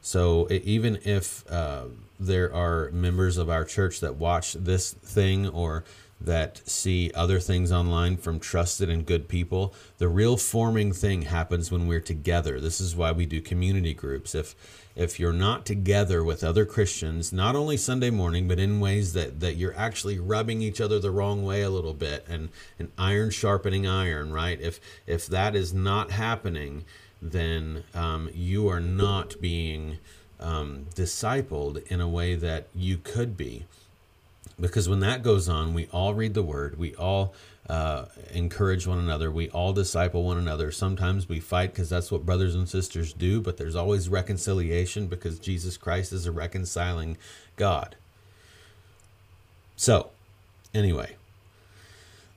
So even if uh, there are members of our church that watch this thing or that see other things online from trusted and good people. The real forming thing happens when we're together. This is why we do community groups. If if you're not together with other Christians, not only Sunday morning, but in ways that, that you're actually rubbing each other the wrong way a little bit and, and iron sharpening iron, right? If if that is not happening, then um, you are not being um, discipled in a way that you could be because when that goes on, we all read the word, we all uh, encourage one another, we all disciple one another. Sometimes we fight because that's what brothers and sisters do, but there's always reconciliation because Jesus Christ is a reconciling God. So, anyway,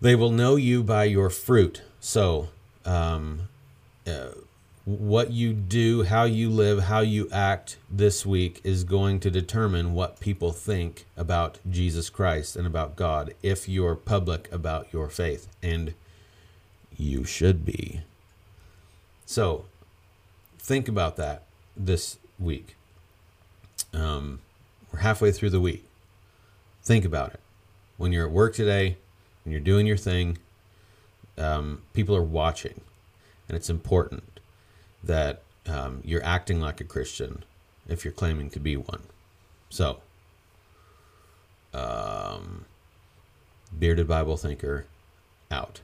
they will know you by your fruit. So, um, uh, what you do, how you live, how you act this week is going to determine what people think about Jesus Christ and about God if you're public about your faith. And you should be. So, think about that this week. Um, we're halfway through the week. Think about it. When you're at work today, when you're doing your thing, um, people are watching, and it's important that um, you're acting like a Christian if you're claiming to be one. So, um, bearded Bible thinker out.